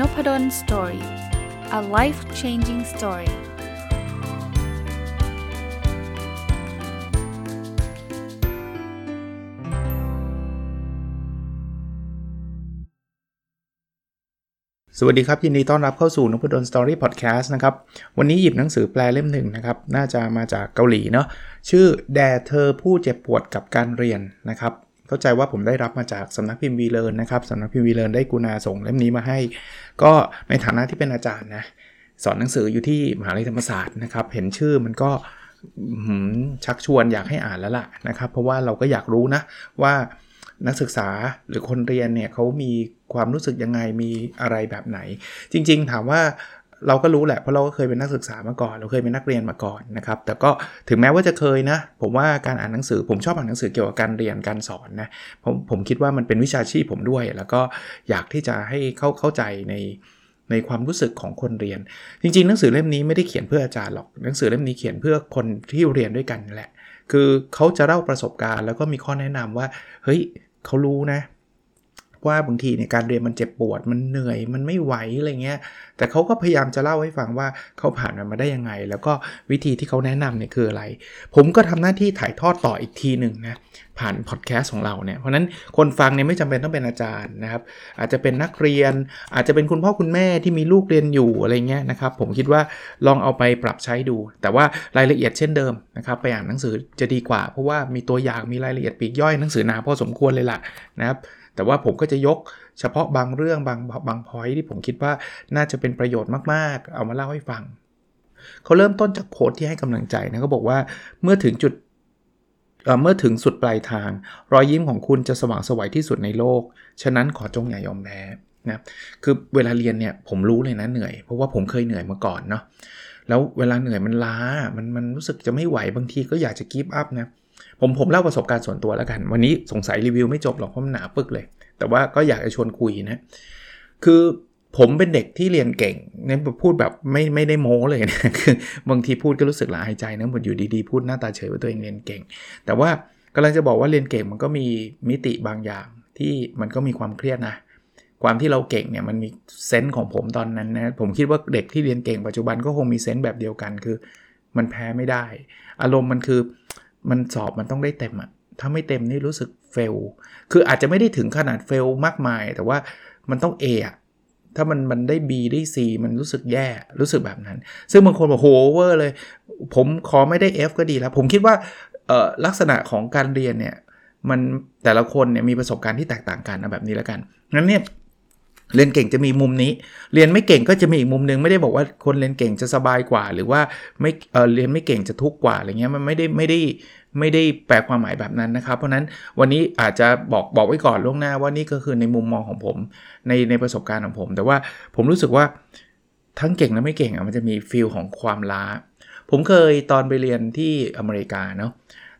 Nopadol Story a life changing story สวัสดีครับ ยินดีต้อนรับเข้าสู่นพดล Story Podcast นะครับ วันนี้หยิบหนังสือแปลเล่มหนึ่งนะครับ น่าจะมาจากเกาหลีเนาะชื่อแด่เธอผู้เจ็บปวดกับการเรียนนะครับ เข้าใจว่าผมได้รับมาจากสำนักพิมพ์วีเลนนะครับสำนักพิมพ์วีเลนได้กุณาส่งเล่มนี้มาให้ ก็ในฐานะที่เป็นอาจารย์นะสอนหนังสืออยู่ที่มหาลัยธรรมศาสตร์นะครับ เห็นชื่อมันก็ชักชวนอยากให้อ่านแล้วล่ะนะครับ เพราะว่าเราก็อยากรู้นะว่านักศึกษาหรือคนเรียนเนี่ยเขามีความรู้สึกยังไงมีอะไรแบบไหน จริง ๆ ถามว่า เราก็รู้แหละเพราะเราก็เคยเป็นนักศึกษามาก่อน เราเคยเป็นนักเรียนมาก่อนนะครับแต่ก็ถึงแม้ว่าจะเคยนะผมว่าการอ่านหนังสือผมชอบอ่านหนังสือเกี่ยวกับการเรียนการสอนนะผมผมคิดว่ามันเป็นวิชาชีพผมด้วย แล้วก็อยากที่จะให้เข้าเข้าใจในในความรู้สึกของคนเรียน จริงๆ หนังสือเล่มนี้ไม่ได้เขียนเพื่ออาจารย์หรอกหนังสือเล่มนี้เขียนเพื่อคนที่เรียนด้วยกันแหละ คือเขาจะเล่าประสบการณ์ แล้วก็มีข้อแนะนำว่าเฮ้ยเขารู้นะ ว่าบางทีเนี่ยการเรียนมันเจ็บปวดมันเหนื่อยมันไม่ไหวอะไรเงี้ย แต่เขาก็พยายามจะเล่าให้ฟังว่าเขาผ่านมันมาได้ยังไง แล้วก็วิธีที่เขาแนะนำเนี่ยคืออะไร ผมก็ทำหน้าที่ถ่ายทอดต่ออีกทีหนึ่งนะผ่านพอดแคสต์ของเราเนี่ยเพราะนั้นคนฟังเนี่ยไม่จำเป็นต้องเป็นอาจารย์นะครับ อาจจะเป็นนักเรียน อาจจะเป็นคุณพ่อคุณแม่ที่มีลูกเรียนอยู่อะไรเงี้ยนะครับ ผมคิดว่าลองเอาไปปรับใช้ดู แต่ว่ารายละเอียดเช่นเดิมนะครับไปอ่านหนังสือจะดีกว่า เพราะว่ามีตัวอย่างมีรายละเอียดปีกย่อยหนังสือหนาพอสมควรเลยล่ะนะครับ แต่ว่าผมก็จะยกเฉพาะบางเรื่องบางบางพอยที่ผมคิดว่าน่าจะเป็นประโยชน์มากๆ เอามาเล่าให้ฟัง เขาเริ่มต้นจากโค้ดที่ให้กำลังใจนะเขาบอกว่าเมื่อถึงจุดเมื่อถึงสุดปลายทาง รอยยิ้มของคุณจะสว่างสวัยที่สุดในโลก ฉะนั้นขอจงอย่ายอมแพ้นะคือเวลาเรียนเนี่ยผมรู้เลยนะเหนื่อย เพราะว่าผมเคยเหนื่อยมาก่อนเนาะแล้วเวลาเหนื่อยมันล้ามันมันรู้สึกจะไม่ไหวบางทีก็อยากจะกีบอัพนะ ผมผมเล่าประสบการณ์ส่วนตัวแล้วกัน วันนี้สงสัยรีวิวไม่จบหรอกเพราะมันหนาปึกเลย แต่ว่าก็อยากจะชวนคุยนะคือผมเป็นเด็กที่เรียนเก่งเนี่ยพูดแบบไม่ไม่ได้โม้เลยนะคือบางทีพูดก็รู้สึกละอายใจนะหมดอยู่ดีๆพูดหน้าตาเฉยว่าตัวเองเรียนเก่ง แต่ว่ากำลังจะบอกว่าเรียนเก่งมันก็มีมิติบางอย่างที่มันก็มีความเครียดนะ ความที่เราเก่งเนี่ยมันมีเซนส์ของผมตอนนั้นนะผมคิดว่าเด็กที่เรียนเก่งปัจจุบันก็คงมีเซนส์แบบเดียวกันคือ มันแพ้ไม่ได้ อารมณ์มันคือ มันสอบมันต้องได้เต็มอะถ้าไม่เต็มนี่รู้สึกเฟล คืออาจจะไม่ได้ถึงขนาดเฟลมากมาย แต่ว่ามันต้อง A อะถ้ามันมันได้ B ได้ C มันรู้สึกแย่ รู้สึกแบบนั้น ซึ่งบางคนบอกโหเวอร์เลย ผมขอไม่ได้ F ก็ดีแล้ว ผมคิดว่าลักษณะของการเรียนเนี่ย มันแต่ละคนเนี่ยมีประสบการณ์ที่แตกต่างกันนะแบบนี้แล้วกัน งั้นเนี่ย เรียนเก่งจะมีมุมนี้ เรียนไม่เก่งก็จะมีอีกมุมนึงไม่ได้บอกว่าคนเรียนเก่งจะสบายกว่า หรือว่าไม่เออเรียนไม่เก่งจะทุกข์กว่าอะไรเงี้ยมันไม่ได้ไม่ได้ไม่ได้แปลความหมายแบบนั้นนะครับ เพราะนั้นวันนี้อาจจะบอกบอกไว้ก่อนล่วงหน้าว่านี่ก็คือในมุมมองของผมในในประสบการณ์ของผม แต่ว่าผมรู้สึกว่าทั้งเก่งและไม่เก่งอะมันจะมีฟีลของความล้า ผมเคยตอนไปเรียนที่อเมริกาเนาะ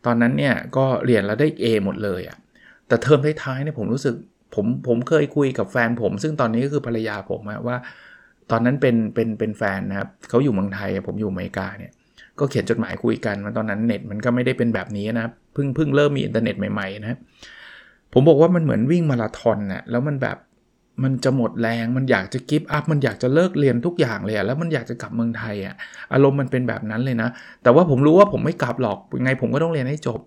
ตอนนั้นเนี่ยก็เรียนแล้วได้ A หมดเลยอะ่ะแต่เทอมท้ายๆเนี่ยผมรู้สึก ผมผมเคยคุยกับแฟนผม ซึ่งตอนนี้ก็คือภรรยาผมว่า ตอนนั้นเป็นเป็นเป็นแฟนนะครับเขาอยู่เมืองไทยผมอยู่อเมริกาเนี่ยก็เขียนจดหมายคุยกันมาตอนนั้นเน็ตมันก็ไม่ได้เป็นแบบนี้นะเพิ่งเพิ่งเริ่มมีอินเทอร์เน็ตใหม่ๆนะผมบอกว่ามันเหมือนวิ่งมาราธอนนะ่ะแล้วมันแบบมันจะหมดแรงมันอยากจะ give up มันอยากจะเลิกเรียนทุกอย่างเลยอะแล้วมันอยากจะกลับเมืองไทยอะอารมณ์มันเป็นแบบนั้นเลยนะ แต่ว่าผมรู้ว่าผมไม่กลับหรอกยังไงผมก็ต้องเรียนให้จบ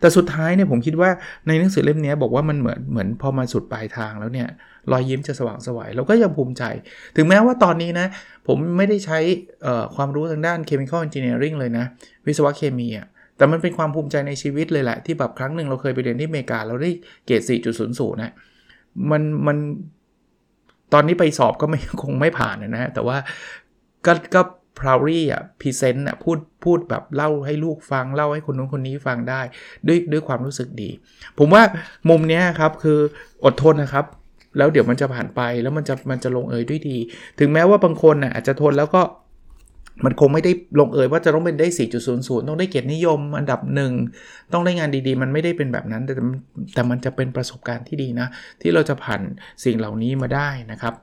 แต่สุดท้ายเนี่ยผมคิดว่าในหนังสือเล่มนี้บอกว่ามันเหมือนเหมือนพอมาสุดปลายทางแล้วเนี่ยรอยยิ้มจะสว่างสวยัยเราก็ยังภูมิใจ ถึงแม้ว่าตอนนี้นะ ผมไม่ได้ใช้ความรู้ทางด้าน chemical engineering เลยนะ วิศวะเคมีอะแต่มันเป็นความภูมิใจในชีวิตเลยแหละ ที่แบบครั้งหนึ่งเราเคยไปเรียนที่อเมริกา เราได้เกรด 4.00 นะมันมันตอนนี้ไปสอบก็ไม่คงไม่ผ่านนะฮะแต่ว่าก็ก็ proudly อะ present อะพูดพูดแบบเล่าให้ลูกฟังเล่าให้คนนู้นคนนี้ฟังได้ด้วยด้วยความรู้สึกดี ผมว่ามุมเนี้ยครับคืออดทนนะครับ แล้วเดี๋ยวมันจะผ่านไปแล้วมันจะมันจะลงเอยด้วยดี ถึงแม้ว่าบางคนอะอาจจะทนแล้วก็มันคงไม่ได้ลงเอยว่าจะต้องเป็นได้ 4.00 ต้องได้เกียรตินิยมอันดับหนึ่งต้องได้งานดีๆ มันไม่ได้เป็นแบบนั้น แต่แต่มันจะเป็นประสบการณ์ที่ดีนะ ที่เราจะผ่านสิ่งเหล่านี้มาได้นะครับ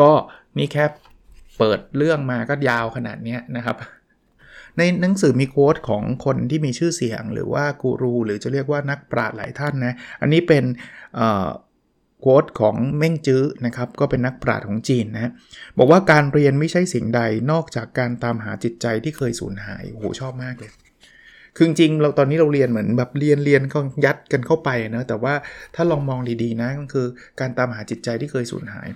ก็นี่แค่ เปิดเรื่องมาก็ยาวขนาดนี้นะครับ ในหนังสือมีโค้ดของคนที่มีชื่อเสียง หรือว่ากูรู หรือจะเรียกว่านักปราชญ์หลายท่านนะ อันนี้เป็นโค้ดของเม่งจื้อนะครับ ก็เป็นนักปราชญ์ของจีนนะ บอกว่าการเรียนไม่ใช่สิ่งใดนอกจากการตามหาจิตใจที่เคยสูญหายโอ้โหชอบมากเลยคือจริงเราตอนนี้เราเรียนเหมือนแบบเรียนเรียนก็ยัดกันเข้าไปนะแต่ว่าถ้าลองมองดีๆนะก็คือการตามหาจิตใจที่เคยสูญหาย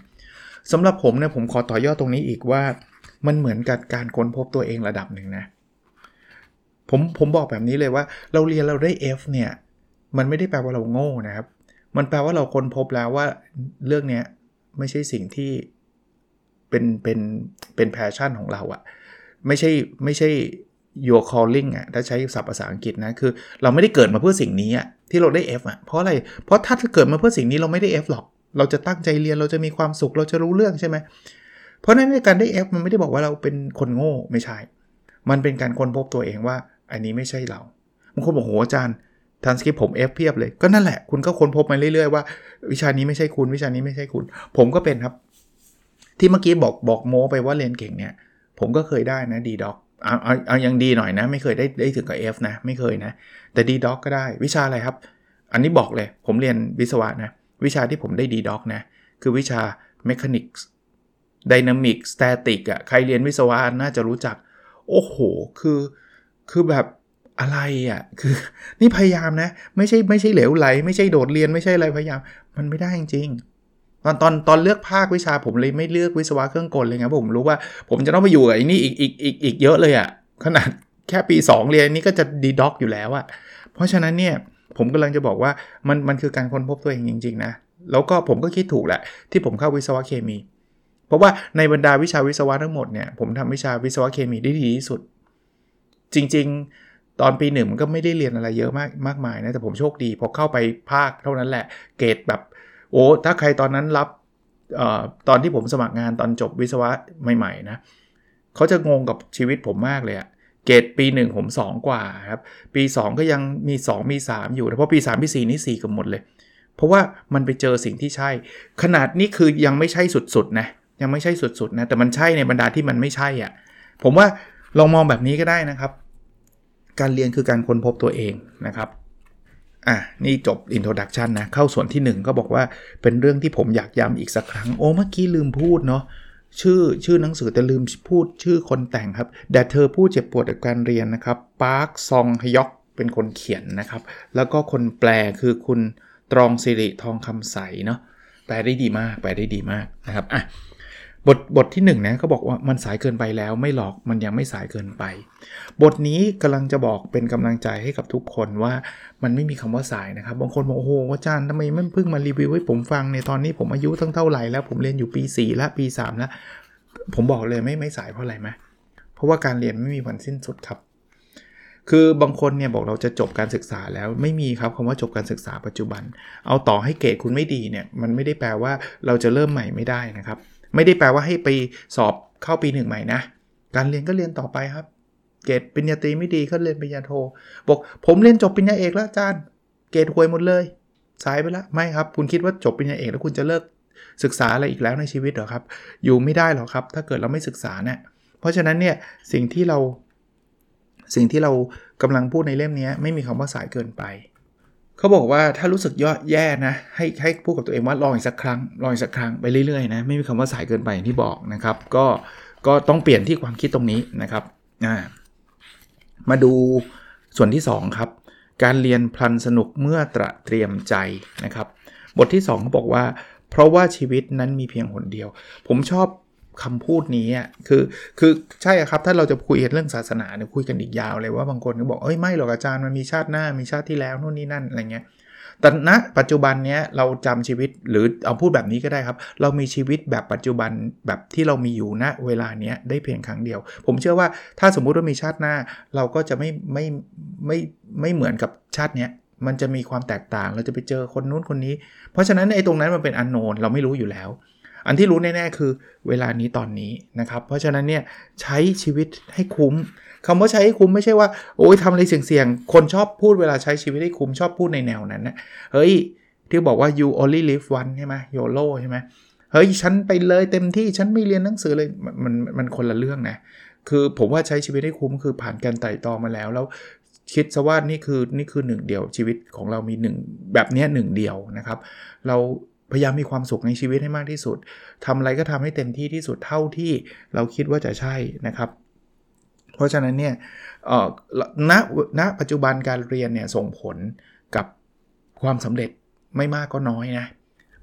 สำหรับผมเนี่ยผมขอต่อยอดตรงนี้อีกว่า มันเหมือนกับการค้นพบตัวเองระดับหนึ่งนะ ผมผมบอกแบบนี้เลยว่า เราเรียนเราได้ F เนี่ย มันไม่ได้แปลว่าเราโง่นะครับ มันแปลว่าเราค้นพบแล้วว่าเรื่องนี้ไม่ใช่สิ่งที่เป็นเป็นเป็นแพชชั่นของเราอะไม่ใช่ไม่ใช่ your calling อะถ้าใช้ศัพท์ภาษาอังกฤษนะ คือ เราไม่ได้เกิดมาเพื่อสิ่งนี้อะที่เราได้ F อะเพราะอะไร เพราะถ้าเกิดมาเพื่อสิ่งนี้เราไม่ได้ F หรอก เราจะตั้งใจเรียนเราจะมีความสุขเราจะรู้เรื่องใช่ไหมเพราะนั้นในการได้ F มันไม่ได้บอกว่าเราเป็นคนโง่ไม่ใช่ มันเป็นการค้นพบตัวเองว่า อันนี้ไม่ใช่เราบางคนบอกโหอาจารย์ทันสคริปผม F เพียบเลยก็นั่นแหละคุณก็ค้นพบมาเรื่อยๆว่า วิชานี้ไม่ใช่คุณวิชานี้ไม่ใช่คุณ ผมก็เป็นครับ ที่เมื่อกี้บอกบอกโม้ไปว่าเรียนเก่งเนี่ย ผมก็เคยได้นะดีด็อกเอาเอาเอายังดีหน่อยนะ ไม่เคยได้ได้ถึงกับ F นะ ไม่เคยนะ แต่ดีด็อกก็ได้วิชาอะไรครับ อันนี้บอกเลย ผมเรียนวิศวะนะ วิชาที่ผมได้ดีด็อกนะ คือวิชา Mechanics Dynamic Static อะ่ะใครเรียนวิศวะน่าจะรู้จัก โอ้โห คือ คือแบบอะไรอะ่ะ คือ นี่พยายามนะ ไม่ใช่ไม่ใช่เหลวไหล ไม่ใช่โดดเรียนไม่ใช่อะไรพยายาม มันไม่ได้จริงตอนตอนตอนเลือกภาควิชาผมเลยไม่เลือกวิศวะเครื่องกลเลยครับผมรู้ว่าผมจะต้องไปอยู่กับไอ้นี่อีกอีกอีกอีกเยอะเลยอะ่ะขนาดแค่ปี 2 เรียนนี่ก็จะดีด็อกอยู่แล้วอะ่ะเพราะฉะนั้นเนี่ย ผมกำลังจะบอกว่ามันมันคือการค้นพบตัวเองจริง ๆ นะ แล้วก็ผมก็คิดถูกแหละ ที่ผมเข้าวิศวะเคมี เพราะว่าในบรรดาวิชาวิศวะทั้งหมดเนี่ยผมทำวิชาวิศวะเคมีได้ดีที่สุด จริง ๆ ตอนปีหนึ่งมันก็ไม่ได้เรียนอะไรเยอะมากมากมายนะแต่ผมโชคดีพอเข้าไปภาคเท่านั้นแหละ เกรดแบบโอ้ถ้าใครตอนนั้นรับออตอนที่ผมสมัครงานตอนจบวิศวะใหม่ ๆ นะเขาจะงงกับชีวิตผมมากเลยอะ เกรดปี 1 ผม 2 กว่าครับ ปี 2 ก็ยังมี 2 มี 3 อยู่แต่พอปี 3 ปี 4 นี่ 4 กันหมดเลย เพราะว่ามันไปเจอสิ่งที่ใช่ ขนาดนี้คือยังไม่ใช่สุดๆนะยังไม่ใช่สุดๆนะแต่มันใช่ในบรรดาที่มันไม่ใช่อะ่ะผมว่าลองมองแบบนี้ก็ได้นะครับ การเรียนคือการค้นพบตัวเองนะครับอะนี่จบ introduction นะ เข้าส่วนที่ 1 ก็บอกว่าเป็นเรื่องที่ผมอยากย้ำอีกสักครั้ง โอ้เมื่อกี้ลืมพูดเนาะ ชื่อชื่อหนังสือแต่ลืมพูดชื่อคนแต่งครับ แต่เธอผู้เจ็บปวดจากการเรียนนะครับปาร์คซองฮยอกเป็นคนเขียนนะครับ แล้วก็คนแปลคือคุณตรองสิริทองคำใสเนาะแปลได้ดีมาก แปลได้ดีมากนะครับอะ บทบทที่1นนะเขาบอกว่ามันสายเกินไปแล้วไม่หรอกมันยังไม่สายเกินไป บทนี้กำลังจะบอกเป็นกำลังใจให้กับทุกคนว่ามันไม่มีคำว่าสายนะครับบางคนบอกโอ้โหอาจารย์ทำไมไมันเพิ่งมารีวิวให้ผมฟังในตอนนี้ผมอายุตั้งเท่าไหร่แล้วผมเรียนอยู่ปี 4 แล้วปี3แล้วผมบอกเลยไม่ไม่สายเพราะอะไรไหมเพราะว่าการเรียนไม่มีวันสิ้นสุดครับ คือบางคนเนี่ยบอกเราจะจบการศึกษาแล้วไม่มีครับคำว่าจบการศึกษาปัจจุบัน เอาต่อให้เกรดคุณไม่ดีเนี่ยมันไม่ได้แปลว่าเราจะเริ่มใหม่ไม่ได้นะครับ ไม่ได้แปลว่าให้ไปสอบเข้าปีหนึ่งใหม่นะ การเรียนก็เรียนต่อไปครับ เกรดปริญญาตรีไม่ดีก็เรียนปริญญาโท บอกผมเรียนจบปริญญาเอกแล้วอาจารย์ เกรดห่วยหมดเลย สายไปล้วไม่ครับ คุณคิดว่าจบปริญญาเอกแล้วคุณจะเลิกศึกษาอะไรอีกแล้วในชีวิตเหรอครับ อยู่ไม่ได้หรอครับ ถ้าเกิดเราไม่ศึกษาเนะี่ยเพราะฉะนั้นเนี่ยสิ่งที่เราสิ่งที่เรากำลังพูดในเล่มนี้ไม่มีคำว่าสายเกินไป เขาบอกว่าถ้ารู้สึกย่อแย่นะ ให้ให้พูดกับตัวเองว่าลองอีกสักครั้งลองอีกสักครั้งไปเรื่อยๆนะไม่มีคำว่าสายเกินไปอย่างที่บอกนะครับ ก็ก็ต้องเปลี่ยนที่ความคิดตรงนี้นะครับอ่ามาดูส่วนที่ 2 ครับ การเรียนพลันสนุกเมื่อตระเตรียมใจนะครับ บทที่2เขาบอกว่า เพราะว่าชีวิตนั้นมีเพียงหนเดียว ผมชอบ คำพูดนี้อะคือคือใช่ครับถ้าเราจะคุยเรื่องศาสนาเนี่ยคุยกันอีกยาวเลยว่าบางคนก็บอกเอ้ยไม่หรอกอาจารย์มันมีชาติหน้ามีชาติที่แล้วนู่นนี่นั่นอะไรเงี้ยแต่ณปัจจุบันเนี้ยเราจำชีวิตหรือเอาพูดแบบนี้ก็ได้ครับ เรามีชีวิตแบบปัจจุบันแบบที่เรามีอยู่ณเวลาเนี้ยได้เพียงครั้งเดียว ผมเชื่อว่าถ้าสมมุติว่ามีชาติหน้า เราก็จะไม่ไม่ไม่ไม่เหมือนกับชาติเนี้ยมันจะมีความแตกต่างเราจะไปเจอคนนู้นคนนี้ เพราะฉะนั้นไอ้ตรงนั้นมันเป็นอันโนนเราไม่รู้อยู่แล้ว อันที่รู้แน่ๆคือเวลานี้ตอนนี้นะครับ เพราะฉะนั้นเนี่ยใช้ชีวิตให้คุ้มคำว่าใช้ให้คุ้มไม่ใช่ว่าโอ้ยทำอะไรเสี่ยงๆ คนชอบพูดเวลาใช้ชีวิตให้คุ้มชอบพูดในแนวนั้นนะเฮ้ยที่บอกว่า you only live one ใช่ไหม YOLO ใช่ไหมเฮ้ยฉันไปเลยเต็มที่ฉันไม่เรียนหนังสือเลยมันมันคนละเรื่องนะคือผมว่าใช้ชีวิตให้คุ้มคือผ่านการไต่ตองมาแล้วแล้วคิดซะว่านี่คือนี่คือหนึ่งเดียวชีวิตของเรามีหนึ่งแบบนี้หนึ่งเดียวนะครับ เรา พยายามมีความสุขในชีวิตให้มากที่สุดทำอะไรก็ทำให้เต็มที่ที่สุดเท่าที่เราคิดว่าจะใช่นะครับ เพราะฉะนั้นเนี่ยณณปัจจุบันการเรียนเนี่ยส่งผลกับความสำเร็จไม่มากก็น้อยนะ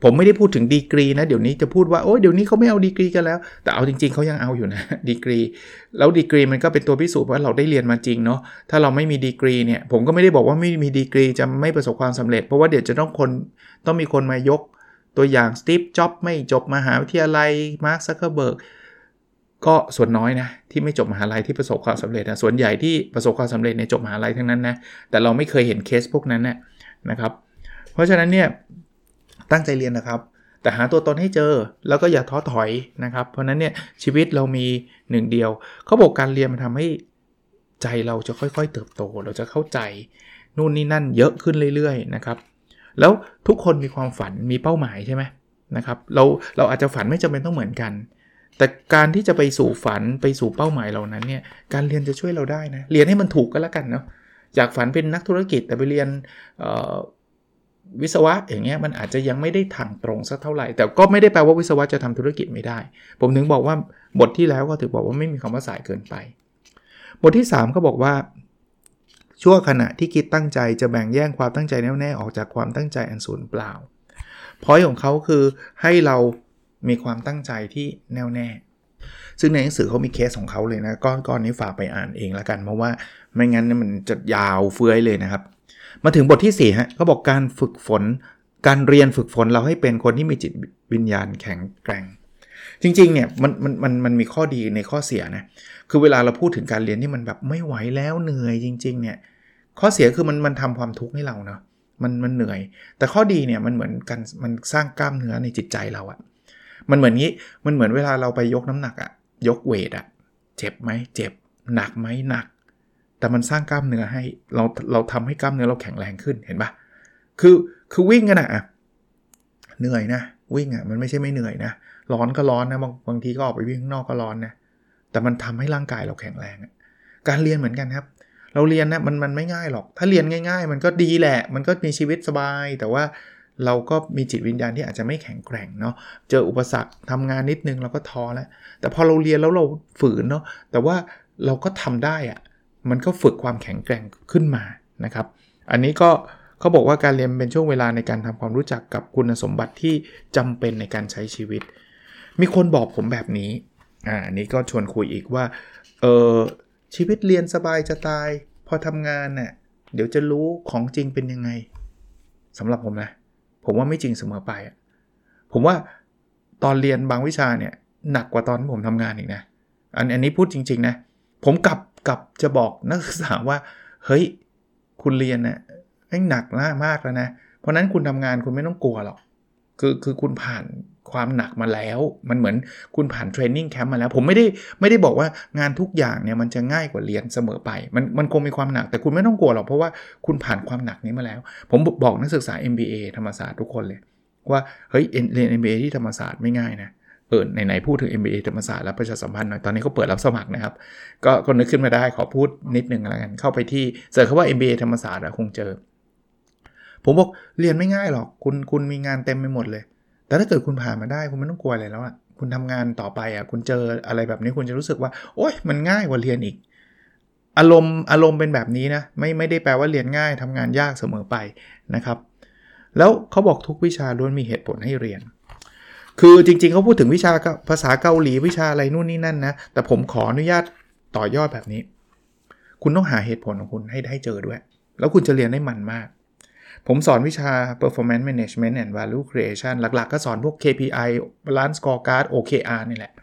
ผมไม่ได้พูดถึงดีกรีนะเดี๋ยวนี้จะพูดว่าโอ้ยเดี๋ยวนี้เขาไม่เอาดีกรีกันแล้ว แต่เอาจริงๆเขายังเอาอยู่นะดีกรี แล้วดีกรีมันก็เป็นตัวพิสูจน์ว่าเราได้เรียนมาจริงเนาะถ้าเราไม่มีดีกรีเนี่ยผมก็ไม่ได้บอกว่าไม่มีดีกรีจะไม่ประสบความสำเร็จ เพราะว่าเดี๋ยวจะต้องคนต้องมีคนมายก ตัวอย่างสตีฟจ็อบไม่จบมหาวิทยาลัยมาร์คซักเคอร์เบิร์กก็ส่วนน้อยนะ ที่ไม่จบมหาลัยที่ประสบความสำเร็จนะส่วนใหญ่ที่ประสบความสำเร็จในจบมหาลัยทั้งนั้นนะแต่เราไม่เคยเห็นเคสพวกนั้นนะนะครับ เพราะฉะนั้นเนี่ยตั้งใจเรียนนะครับ แต่หาตัวตนให้เจอแล้วก็อย่าท้อถอยนะครับ เพราะนั้นเนี่ยชีวิตเรามีหนึ่งเดียวเขาบอกการเรียนมันทาให้ใจเราจะค่อยๆ เติบโต เราจะเข้าใจนู่นนี่นั่นเยอะขึ้นเรื่อยๆนะครับ แล้วทุกคนมีความฝันมีเป้าหมายใช่ไหมนะครับเราเราอาจจะฝันไม่จำเป็นต้องเหมือนกัน แต่การที่จะไปสู่ฝันไปสู่เป้าหมายเหล่านั้นเนี่ยการเรียนจะช่วยเราได้นะเรียนให้มันถูกก็แล้วกันเนาะอยากฝันเป็นนักธุรกิจแต่ไปเรียนวิศวะอย่างเงี้ยมันอาจจะยังไม่ได้ทางตรงสักเท่าไหร่ แต่ก็ไม่ได้แปลว่าวิศวะจะทำธุรกิจไม่ได้ ผมถึงบอกว่าบทที่แล้วก็ถือบอกว่าไม่มีคำว่าสายเกินไป บทที่ 3 ก็บอกว่า ชั่วขณะที่คิดตั้งใจจะแบ่งแย่งความตั้งใจแน่วแน่ออกจากความตั้งใจอันสูญเปล่าพอยของเขาคือให้เรามีความตั้งใจที่แน่วแน่ ซึ่งในหนังสือเขามีเคสของเขาเลยนะก้อนก้อนนี้ฝากไปอ่านเองละกัน เพราะว่าไม่งั้นมันจะยาวเฟื้อยเลยนะครับ มาถึงบทที่4ฮะเขาบอกการฝึกฝน การเรียนฝึกฝนเราให้เป็นคนที่มีจิตวิญญาณแข็งแกร่ง จริงๆเนี่ยมันมันมันมันมีข้อดีในข้อเสียนะคือเวลาเราพูดถึงการเรียนที่มันแบบไม่ไหวแล้วเหนื่อยจริง ๆเนี่ย ข้อเสียคือมันมันทำความทุกข์ให้เราเนาะมันมันเหนื่อย แต่ข้อดีเนี่ยมันเหมือนกันมันสร้างกล้ามเนื้อในจิตใจเราอะมันเหมือนงี้มันเหมือนเวลาเราไปยกน้ำหนักอะยกเวทอะเจ็บไหมเจ็บ หนักไหมหนัก แต่มันสร้างกล้ามเนื้อให้เราเราทำให้กล้ามเนื้อเราแข็งแรงขึ้นเห็นปะคือคือวิ่งกันอะเหนื่อยนะวิ่งอะมันไม่ใช่ไม่เหนื่อยนะร้อนก็ร้อนนะบางบางทีก็ออกไปวิ่งข้างนอกก็ร้อนนะแต่มันทำให้ร่างกายเราแข็งแรงการเรียนเหมือนกันครับ เราเรียนนะมันมันไม่ง่ายหรอก ถ้าเรียนง่าย ๆ มันก็ดีแหละ มันก็มีชีวิตสบาย แต่ว่าเราก็มีจิตวิญญาณที่อาจจะไม่แข็งแกร่งเนาะ เจออุปสรรคทำงานนิดนึงเราก็ท้อแล้ว แต่พอเราเรียนแล้วเราฝืนเนาะ แต่ว่าเราก็ทำได้อะมันก็ฝึกความแข็งแกร่งขึ้นมานะครับ อันนี้ก็เขาบอกว่าการเรียนเป็นช่วงเวลาในการทำความรู้จักกับคุณสมบัติที่จำเป็นในการใช้ชีวิต มีคนบอกผมแบบนี้ อ่านี้ก็ชวนคุยอีกว่า เออ ชีวิตเรียนสบายจะตาย พอทำงานเนะ่ยเดี๋ยวจะรู้ของจริงเป็นยังไงสำหรับผมนะ ผมว่าไม่จริงเสมอไป ผมว่าตอนเรียนบางวิชาเนี่ยหนักกว่าตอนผมทำงานอีกนะ อันอันนี้พูดจริง ๆ นะ ผมกลับกับจะบอกนักศึกษาว่า เฮ้ย คุณเรียนเนี่ยหนักมากแล้วนะ เพราะนั้นคุณทำงานคุณไม่ต้องกลัวหรอก คือคือคุณผ่าน ความหนักมาแล้ว มันเหมือนคุณผ่านเทรนนิ่งแคมป์มาแล้ว ผมไม่ได้ไม่ได้บอกว่างานทุกอย่างเนี่ยมันจะง่ายกว่าเรียนเสมอไป มันมันคงมีความหนักแต่คุณไม่ต้องกลัวหรอกเพราะว่าคุณผ่านความหนักนี้มาแล้ว ผมบอกนักศึกษา MBA ธรรมศาสตร์ทุกคนเลย ว่าเฮ้ยเรียน MBA ที่ธรรมศาสตร์ไม่ง่ายนะเออไหนๆพูดถึง MBA ธรรมศาสตร์แล้วประชาสัมพันธ์หน่อยตอนนี้เขาเปิดรับสมัครนะครับ ก็ก็นึกขึ้นมาได้ขอพูดนิดนึงแล้วกันเข้าไปที่เสิร์ชคำว่า MBA ธรรมศาสตร์คงเจอ ผมบอกเรียนไม่ง่ายหรอกคุณคุณมีงานเต็มไปหมดเลย แต่ถ้าเกิดคุณผ่านมาได้คุณไม่ต้องกลัวอะไรแล้วอะคุณทำงานต่อไปอะคุณเจออะไรแบบนี้คุณจะรู้สึกว่า โอ๊ยมันง่ายกว่าเรียนอีก อารมณ์อารมณ์เป็นแบบนี้นะไม่ไม่ได้แปลว่าเรียนง่ายทำงานยากเสมอไปนะครับ แล้วเขาบอกทุกวิชาล้วนมีเหตุผลให้เรียน คือจริงๆเขาพูดถึงวิชาภาษาเกาหลีวิชาอะไรนู่นนี่นั่นนะแต่ผมขออนุญาตต่อยอดแบบนี้ คุณต้องหาเหตุผลของคุณให้ได้เจอด้วย แล้วคุณจะเรียนได้มันมาก ผมสอนวิชา performance management and value creation หลักๆ ก็สอนพวก KPI balance scorecard OKR นี่แหละ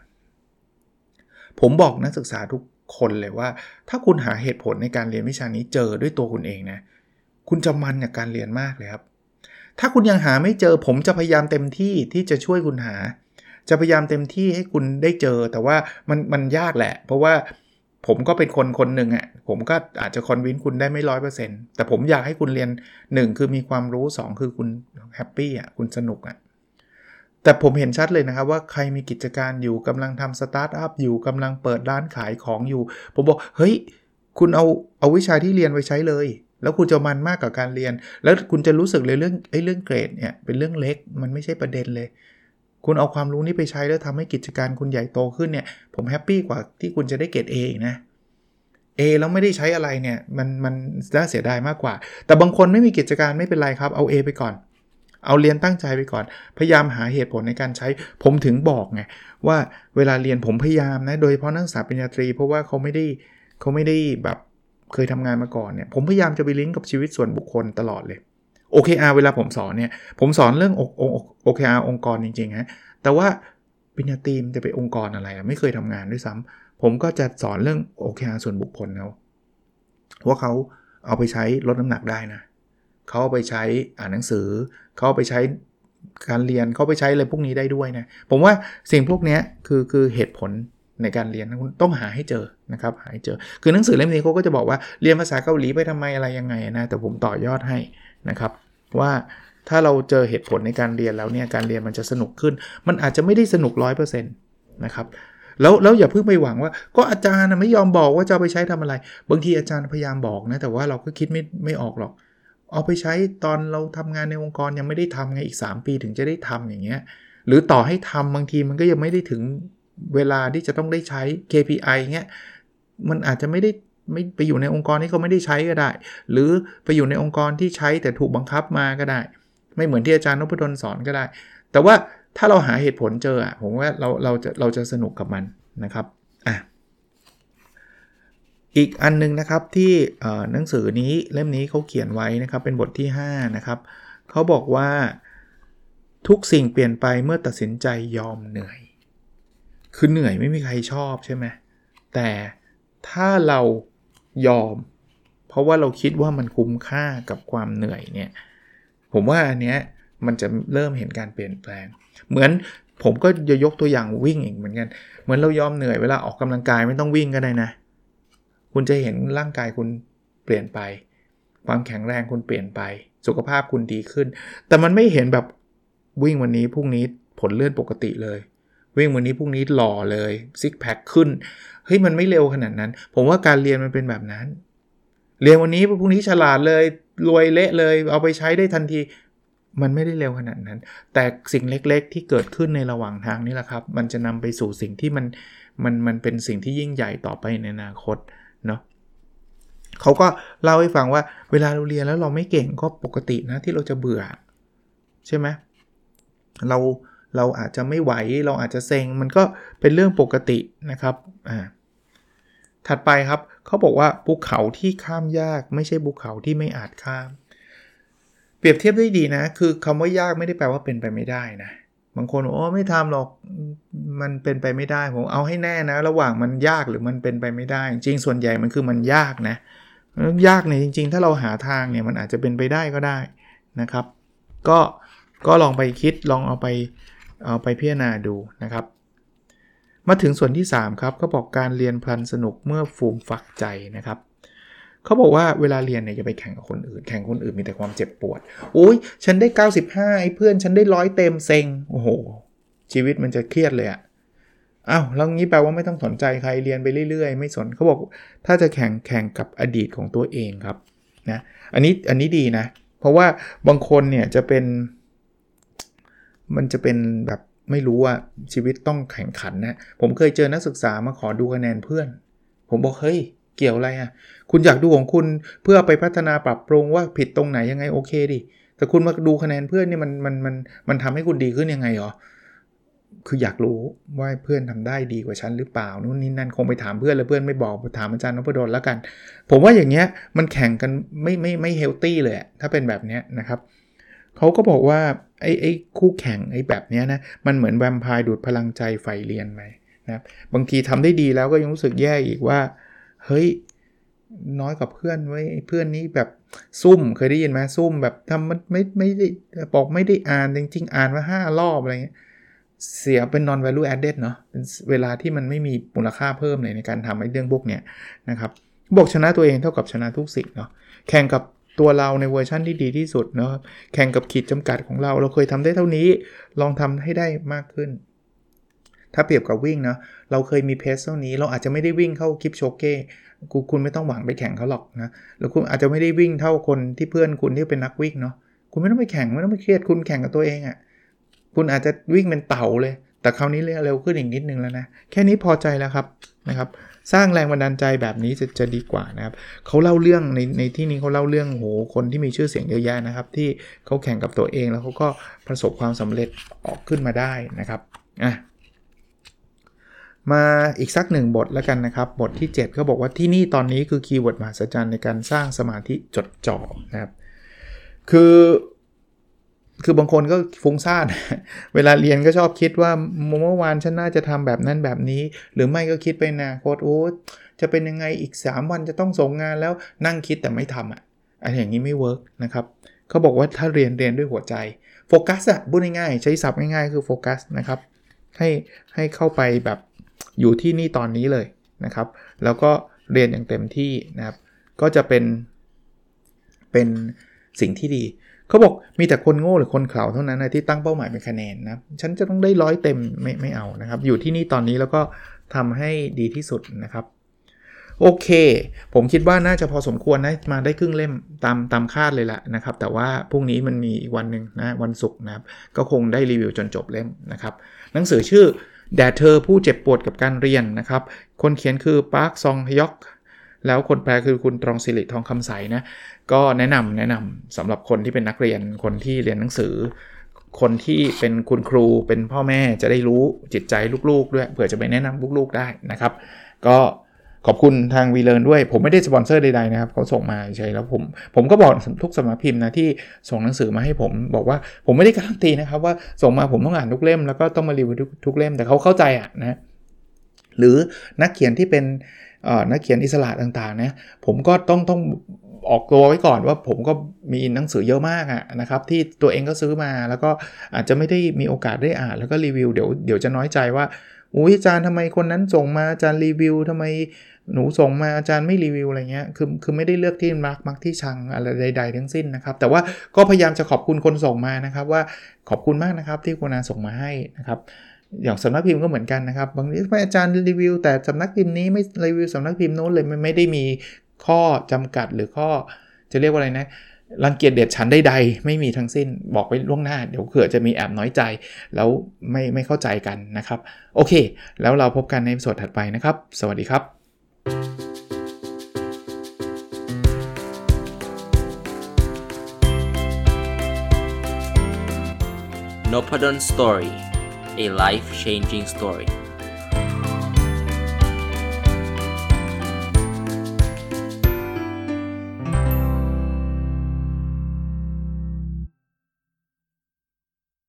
ผมบอกนักศึกษาทุกคนเลยว่า ถ้าคุณหาเหตุผลในการเรียนวิชานี้เจอด้วยตัวคุณเองนะ คุณจะมันกับการเรียนมากเลยครับ ถ้าคุณยังหาไม่เจอ ผมจะพยายามเต็มที่ที่จะช่วยคุณหา จะพยายามเต็มที่ให้คุณได้เจอ แต่ว่ามันมันยากแหละ เพราะว่า ผมก็เป็นคนคนหนึ่งอะ่ะผมก็อาจจะ convince คุณได้ไม่ร้อยเปอร์เซ็นต์แต่ผมอยากให้คุณเรียน 1 คือมีความรู้ 2 คือคุณ happy อะคุณสนุกอะแต่ผมเห็นชัดเลยนะครับว่าใครมีกิจการอยู่กำลังทำสตาร์ทอัพอยู่กำลังเปิดร้านขายของอยู่ ผมบอก เฮ้ย คุณเอาเอาวิชาที่เรียนไปใช้เลย แล้วคุณจะมันมากกับการเรียน แล้วคุณจะรู้สึกเลยเรื่องไอ้เรื่องเกรดเนี่ยเป็นเรื่องเล็กมันไม่ใช่ประเด็นเลย คุณเอาความรู้นี้ไปใช้แล้วทำให้กิจการคุณใหญ่โตขึ้นเนี่ย ผมแฮปปี้กว่าที่คุณจะได้เกรด A นะ A แล้วไม่ได้ใช้อะไรเนี่ย มันมันน่าเสียดายมากกว่า แต่บางคนไม่มีกิจการไม่เป็นไรครับ เอา A ไปก่อน เอาเรียนตั้งใจไปก่อน พยายามหาเหตุผลในการใช้ ผมถึงบอกไงว่าเวลาเรียนผมพยายามนะ โดยเฉพาะนักศึกษาปริญญาตรี เพราะว่าเขาไม่ได้เขาไม่ได้แบบเคยทำงานมาก่อนเนี่ย ผมพยายามจะไปลิงก์กับชีวิตส่วนบุคคลตลอดเลย OKR เวลาผมสอนเนี่ย ผมสอนเรื่อง OKR องค์กรจริงๆฮะแต่ว่าปิญญาตีมจะไปองค์กรอะไรไม่เคยทำงานด้วยซ้ำผมก็จะสอนเรื่อง OKR ส่วนบุคคลเขาว่าเขาเอาไปใช้ลดน้ำหนักได้นะเขาเอาไปใช้อ่านหนังสือ เขาเอาไปใช้การเรียนเขาไปใช้อะไรพวกนี้ได้ด้วยนะ ผมว่าสิ่งพวกนี้คือคือเหตุผล ในการเรียนคุณต้องหาให้เจอนะครับหาให้เจอ คือหนังสือเล่มนี้เขาก็จะบอกว่าเรียนภาษาเกาหลีไปทำไมอะไรยังไงนะแต่ผมต่อยอดให้นะครับว่าถ้าเราเจอเหตุผลในการเรียนแล้วเนี่ยการเรียนมันจะสนุกขึ้น มันอาจจะไม่ได้สนุก100%นต์นะครับแล้วแล้วอย่าเพิ่งไปหวังว่า ก็อาจารย์ไม่ยอมบอกว่าจะไปใช้ทำอะไร บางทีอาจารย์พยายามบอกนะแต่ว่าเราก็คิดไม่ไม่ออกหรอก เอาไปใช้ตอนเราทำงานในองค์กรยังไม่ได้ทำไงอีก 3 ปีถึงจะได้ทำอย่างเงี้ยหรือต่อให้ทำบางทีมันก็ยังไม่ได้ถึง เวลาที่จะต้องได้ใช้ KPI เงี้ยมันอาจจะไม่ได้ไม่ไปอยู่ในองค์กรที่เขาไม่ได้ใช้ก็ได้ หรือไปอยู่ในองค์กรที่ใช้แต่ถูกบังคับมาก็ได้ ไม่เหมือนที่อาจารย์นพดลสอนก็ได้ แต่ว่าถ้าเราหาเหตุผลเจออะผมว่าเราเราจะเราจะสนุกกับมันนะครับอะอีกอันนึงนะครับที่หนังสือนี้เล่มนี้เขาเขียนไว้นะครับเป็นบทที่5นะครับเขาบอกว่าทุกสิ่งเปลี่ยนไปเมื่อตัดสินใจยอมเหนื่อย คือเหนื่อยไม่มีใครชอบใช่ไหมแต่ถ้าเรายอม เพราะว่าเราคิดว่ามันคุ้มค่ากับความเหนื่อยเนี่ยผมว่าอันเนี้ยมันจะเริ่มเห็นการเปลี่ยนแปลง เหมือนผมก็จะยกตัวอย่างวิ่งอีกเหมือนกัน เหมือนเรายอมเหนื่อยเวลาออกกำลังกายไม่ต้องวิ่งก็ได้นะ คุณจะเห็นร่างกายคุณเปลี่ยนไป ความแข็งแรงคุณเปลี่ยนไป สุขภาพคุณดีขึ้น แต่มันไม่เห็นแบบวิ่งวันนี้พรุ่งนี้ผลเลื่อนปกติเลย วิ่งวันนี้พรุ่งนี้หล่อเลยซิกแพคขึ้นเฮ้ยมันไม่เร็วขนาดนั้น ผมว่าการเรียนมันเป็นแบบนั้น เรียนวันนี้พรุ่งนี้ฉลาดเลยรวยเละเลย เอาไปใช้ได้ทันที มันไม่ได้เร็วขนาดนั้น แต่สิ่งเล็กๆ ที่เกิดขึ้นในระหว่างทางนี่แหละครับ มันจะนำไปสู่สิ่งที่มันมันมันเป็นสิ่งที่ยิ่งใหญ่ต่อไปในอนาคตเนาะเขาก็เล่าให้ฟังว่าเวลาเราเรียนแล้วเราไม่เก่งก็ปกตินะที่เราจะเบื่อ ใช่ไหมเรา เราอาจจะไม่ไหว เราอาจจะเซ็ง มันก็เป็นเรื่องปกตินะครับอ่าถัดไปครับเขาบอกว่าภูเขาที่ข้ามยากไม่ใช่ภูเขาที่ไม่อาจข้าม เปรียบเทียบได้ดีนะ คือคำว่ายากไม่ได้แปลว่าเป็นไปไม่ได้นะบางคนโอ้ไม่ทำหรอกมันเป็นไปไม่ได้ผมเอาให้แน่นะ ระหว่างมันยากหรือมันเป็นไปไม่ได้ จริงส่วนใหญ่มันคือมันยากนะยากเนี่ยจริง ๆ ถ้าเราหาทางเนี่ยมันอาจจะเป็นไปได้ก็ได้นะครับ ก็ก็ลองไปคิดลองเอาไป เอาไปพิจารณาดูนะครับ มาถึงส่วนที่ 3 ครับก็บอกการเรียนพลันสนุกเมื่อฟูมฝักใจนะครับเขาบอกว่าเวลาเรียนเนี่ยอย่าไปแข่งกับคนอื่น แข่งคนอื่นมีแต่ความเจ็บปวดโอ้ยฉันได้ 95ไอ้เพื่อนฉันได้ร้อยเต็มเซ็งโอ้โห ชีวิตมันจะเครียดเลยอะอ้าวแล้วงี้แปลว่าไม่ต้องสนใจใครเรียนไปเรื่อยๆ ไม่สนเขาบอกถ้าจะแข่งแข่งกับอดีตของตัวเองครับนะอันนี้อันนี้ดีนะ เพราะว่าบางคนเนี่ยจะเป็น มันจะเป็นแบบไม่รู้ว่าชีวิตต้องแข่งขันนะผมเคยเจอนักศึกษามาขอดูคะแนนเพื่อน ผมบอกเฮ้ยเกี่ยวอะไรอะ่ะคุณอยากดูของคุณเพื่อไปพัฒนาปรับปรุงว่าผิดตรงไหนยังไงโอเคดิแต่คุณมาดูคะแนนเพื่อนนี่มันมันมันมันทำให้คุณดีขึ้นยังไงหรอคืออยากรู้ว่าเพื่อนทำได้ดีกว่าฉันหรือเปล่านู่นนี่นั่นคงไปถามเพื่อนแล้วเพื่อนไม่บอกถามอาจารย์นพดลแล้วกัน ผมว่าอย่างเงี้ยมันแข่งกันไม่ไม่ไม่ healthy เลยถ้าเป็นแบบเนี้ยนะครับ เขาก็บอกว่าไอ้ไอ้คู่แข่งไอ้แบบเนี้ยนะ มันเหมือนแวมไพร์ดูดพลังใจไฟเรียนไหมนะบางทีทำได้ดีแล้วก็ยังรู้สึกแย่อีกว่า เฮ้ย น้อยกว่าเพื่อนไว้เพื่อนนี้แบบซุ่มเคยได้ยินไหมซุ่มแบบทำมันไม่ไม่ได้บอกไม่ได้อ่านจริงๆ อ่านมาห้ารอบอะไรเงี้ยเสียเป็น non value added เนาะเป็นเวลาที่มันไม่มีมูลค่าเพิ่มเลยในการทำไอ้เรื่องพวกเนี้ยนะครับบอกชนะตัวเองเท่ากับชนะทุกสิ่งเนาะแข่งกับ ตัวเราในเวอร์ชั่นที่ดีที่สุดเนาะแข่งกับขีดจำกัดของเรา เราเคยทำได้เท่านี้ ลองทำให้ได้มากขึ้น ถ้าเปรียบกับวิ่งเนาะเราเคยมีเพสเท่านี้ เราอาจจะไม่ได้วิ่งเข้าคลิปโชเก้คุณไม่ต้องหวังไปแข่งเขาหรอกนะแล้วคุณอาจจะไม่ได้วิ่งเท่าคนที่เพื่อนคุณที่เป็นนักวิ่งเนาะคุณไม่ต้องไปแข่งไม่ต้องไปเครียดคุณแข่งกับตัวเองอะ่ะคุณอาจจะวิ่งเป็นเต่าเลย แต่คราวนี้เร็วขึ้นอีกนิดนึงแล้วนะ แค่นี้พอใจแล้วครับนะครับ สร้างแรงบันดาลใจแบบนี้จะจะดีกว่านะครับเขาเล่าเรื่องในในที่นี้เขาเล่าเรื่องโหคนที่มีชื่อเสียงเยอะแยะนะครับ ที่เขาแข่งกับตัวเองแล้วเขาก็ประสบความสำเร็จออกขึ้นมาได้นะครับอะมาอีกสักหนึ่งบทแล้วกันนะครับ บทที่7เขาบอกว่าที่นี่ตอนนี้คือ keyword มหัศจรรย์ในการสร้างสมาธิจดจ่อนะครับ คือ คือบางคนก็ฟุ้งซ่านเวลาเรียนก็ชอบคิดว่าเมื่อวานฉันน่าจะทำแบบนั้นแบบนี้ หรือไม่ก็คิดไปอนาคตโอ้จะเป็นยังไงอีก 3 วันจะต้องส่งงานแล้วนั่งคิดแต่ไม่ทำอะอันอย่างนี้ไม่ work นะครับเขาบอกว่าถ้าเรียนเรียนด้วยหัวใจโฟกัสอะพูดง่ายๆใช้ศัพท์ง่ายๆคือโฟกัสนะครับให้ให้เข้าไปแบบอยู่ที่นี่ตอนนี้เลยนะครับ แล้วก็เรียนอย่างเต็มที่นะครับ ก็จะเป็นเป็นสิ่งที่ดี เขาบอกมีแต่คนโง่หรือคนเข่าเท่านั้นนะที่ตั้งเป้าหมายเป็นคะแนนนะฉันจะต้องได้ร้อยเต็มไม่ไม่เอานะครับ อยู่ที่นี่ตอนนี้แล้วก็ทำให้ดีที่สุดนะครับโอเค ผมคิดว่าน่าจะพอสมควรนะมาได้ครึ่งเล่มตามตามคาดเลยละนะครับ แต่ว่าพรุ่งนี้มันมีอีกวันหนึ่งนะวันศุกร์นะครับ ก็คงได้รีวิวจนจบเล่มนะครับ หนังสือชื่อแด่เธอผู้เจ็บปวดกับการเรียนนะครับ คนเขียนคือปาร์คซองฮยอกแล้วคนแปลคือคุณตรองสิริทองคำใสนะ ก็แนะนำแนะนำสำหรับคนที่เป็นนักเรียนคนที่เรียนหนังสือ คนที่เป็นคุณครูเป็นพ่อแม่จะได้รู้จิตใจลูกๆ ด้วยเผื่อจะไปแนะนำลูกๆได้นะครับ ก็ขอบคุณทางวีเลนด้วย ผมไม่ได้สปอนเซอร์ใดๆนะครับเขาส่งมาใช่แล้วผมผมก็บอกทุกสำนักพิมพ์นะที่ส่งหนังสือมาให้ผมบอกว่าผมไม่ได้การันตีนะครับว่าส่งมาผมต้องอ่านทุกเล่มแล้วก็ต้องมารีวิวทุกเล่มแต่เขาเข้าใจอะนะหรือนักเขียนที่เป็นนักเขียนอิสระต่างๆนี่ยผมก็ต้องต้อง ออกตัวไว้ก่อนว่าผมก็มีหนังสือเยอะมากอะนะครับที่ตัวเองก็ซื้อมาแล้วก็อาจจะไม่ได้มีโอกาสได้อ่านแล้วก็รีวิวเดี๋ยวเดี๋ยวจะน้อยใจว่าอุ้ยอาจารย์ทำไมคนนั้นส่งมาอาจารย์รีวิวทำไมหนูส่งมาอาจารย์ไม่รีวิวอะไรเงี้ยคือคือไม่ได้เลือกที่มักมักที่ชังอะไรใด ๆ ทั้งสิ้นนะครับ แต่ว่าก็พยายามจะขอบคุณคนส่งมานะครับ ว่าขอบคุณมากนะครับที่คุณอาส่งมาให้นะครับอย่างสำนักพิมพ์ก็เหมือนกันนะครับ บางทีอาจารย์รีวิว แต่สำนักพิมพ์นี้ไม่รีวิวสำนักพิมพ์โน้นเลยไม่ได้มี ข้อจำกัดหรือข้อจะเรียกว่าอะไรนะรังเกียจเด็ดฉันใดๆไม่มีทั้งสิ้นบอกไปล่วงหน้า เดี๋ยวเผื่อจะมีแอบน้อยใจ แล้วไม่ไม่เข้าใจกันนะครับ โอเค แล้วเราพบกันในสดถัดไปนะครับ สวัสดีครับ n o p a d o n Story a life changing story